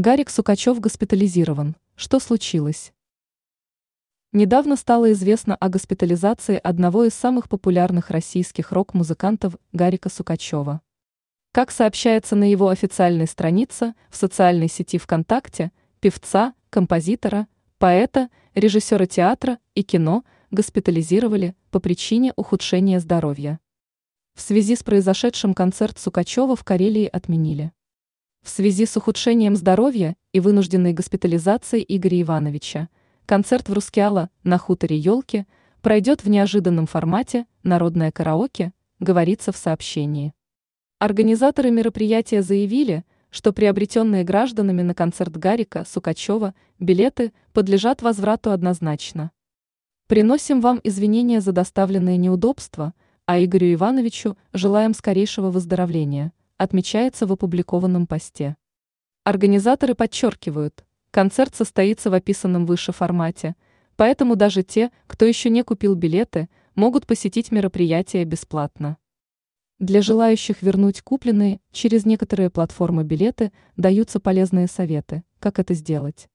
Гарик Сукачев госпитализирован. Что случилось? Недавно стало известно о госпитализации одного из самых популярных российских рок-музыкантов Гарика Сукачева. Как сообщается на его официальной странице в социальной сети ВКонтакте, певца, композитора, поэта, режиссера театра и кино госпитализировали по причине ухудшения здоровья. В связи с произошедшим концерт Сукачева в Карелии отменили. В связи с ухудшением здоровья и вынужденной госпитализацией Игоря Ивановича, концерт в Рускеала на хуторе Елки пройдет в неожиданном формате «Народное караоке», говорится в сообщении. Организаторы мероприятия заявили, что приобретенные гражданами на концерт Гарика Сукачева билеты подлежат возврату однозначно. Приносим вам извинения за доставленные неудобства, а Игорю Ивановичу желаем скорейшего выздоровления отмечается в опубликованном посте. Организаторы подчеркивают, концерт состоится в описанном выше формате, поэтому даже те, кто еще не купил билеты, могут посетить мероприятие бесплатно. Для желающих вернуть купленные через некоторые платформы билеты даются полезные советы, как это сделать.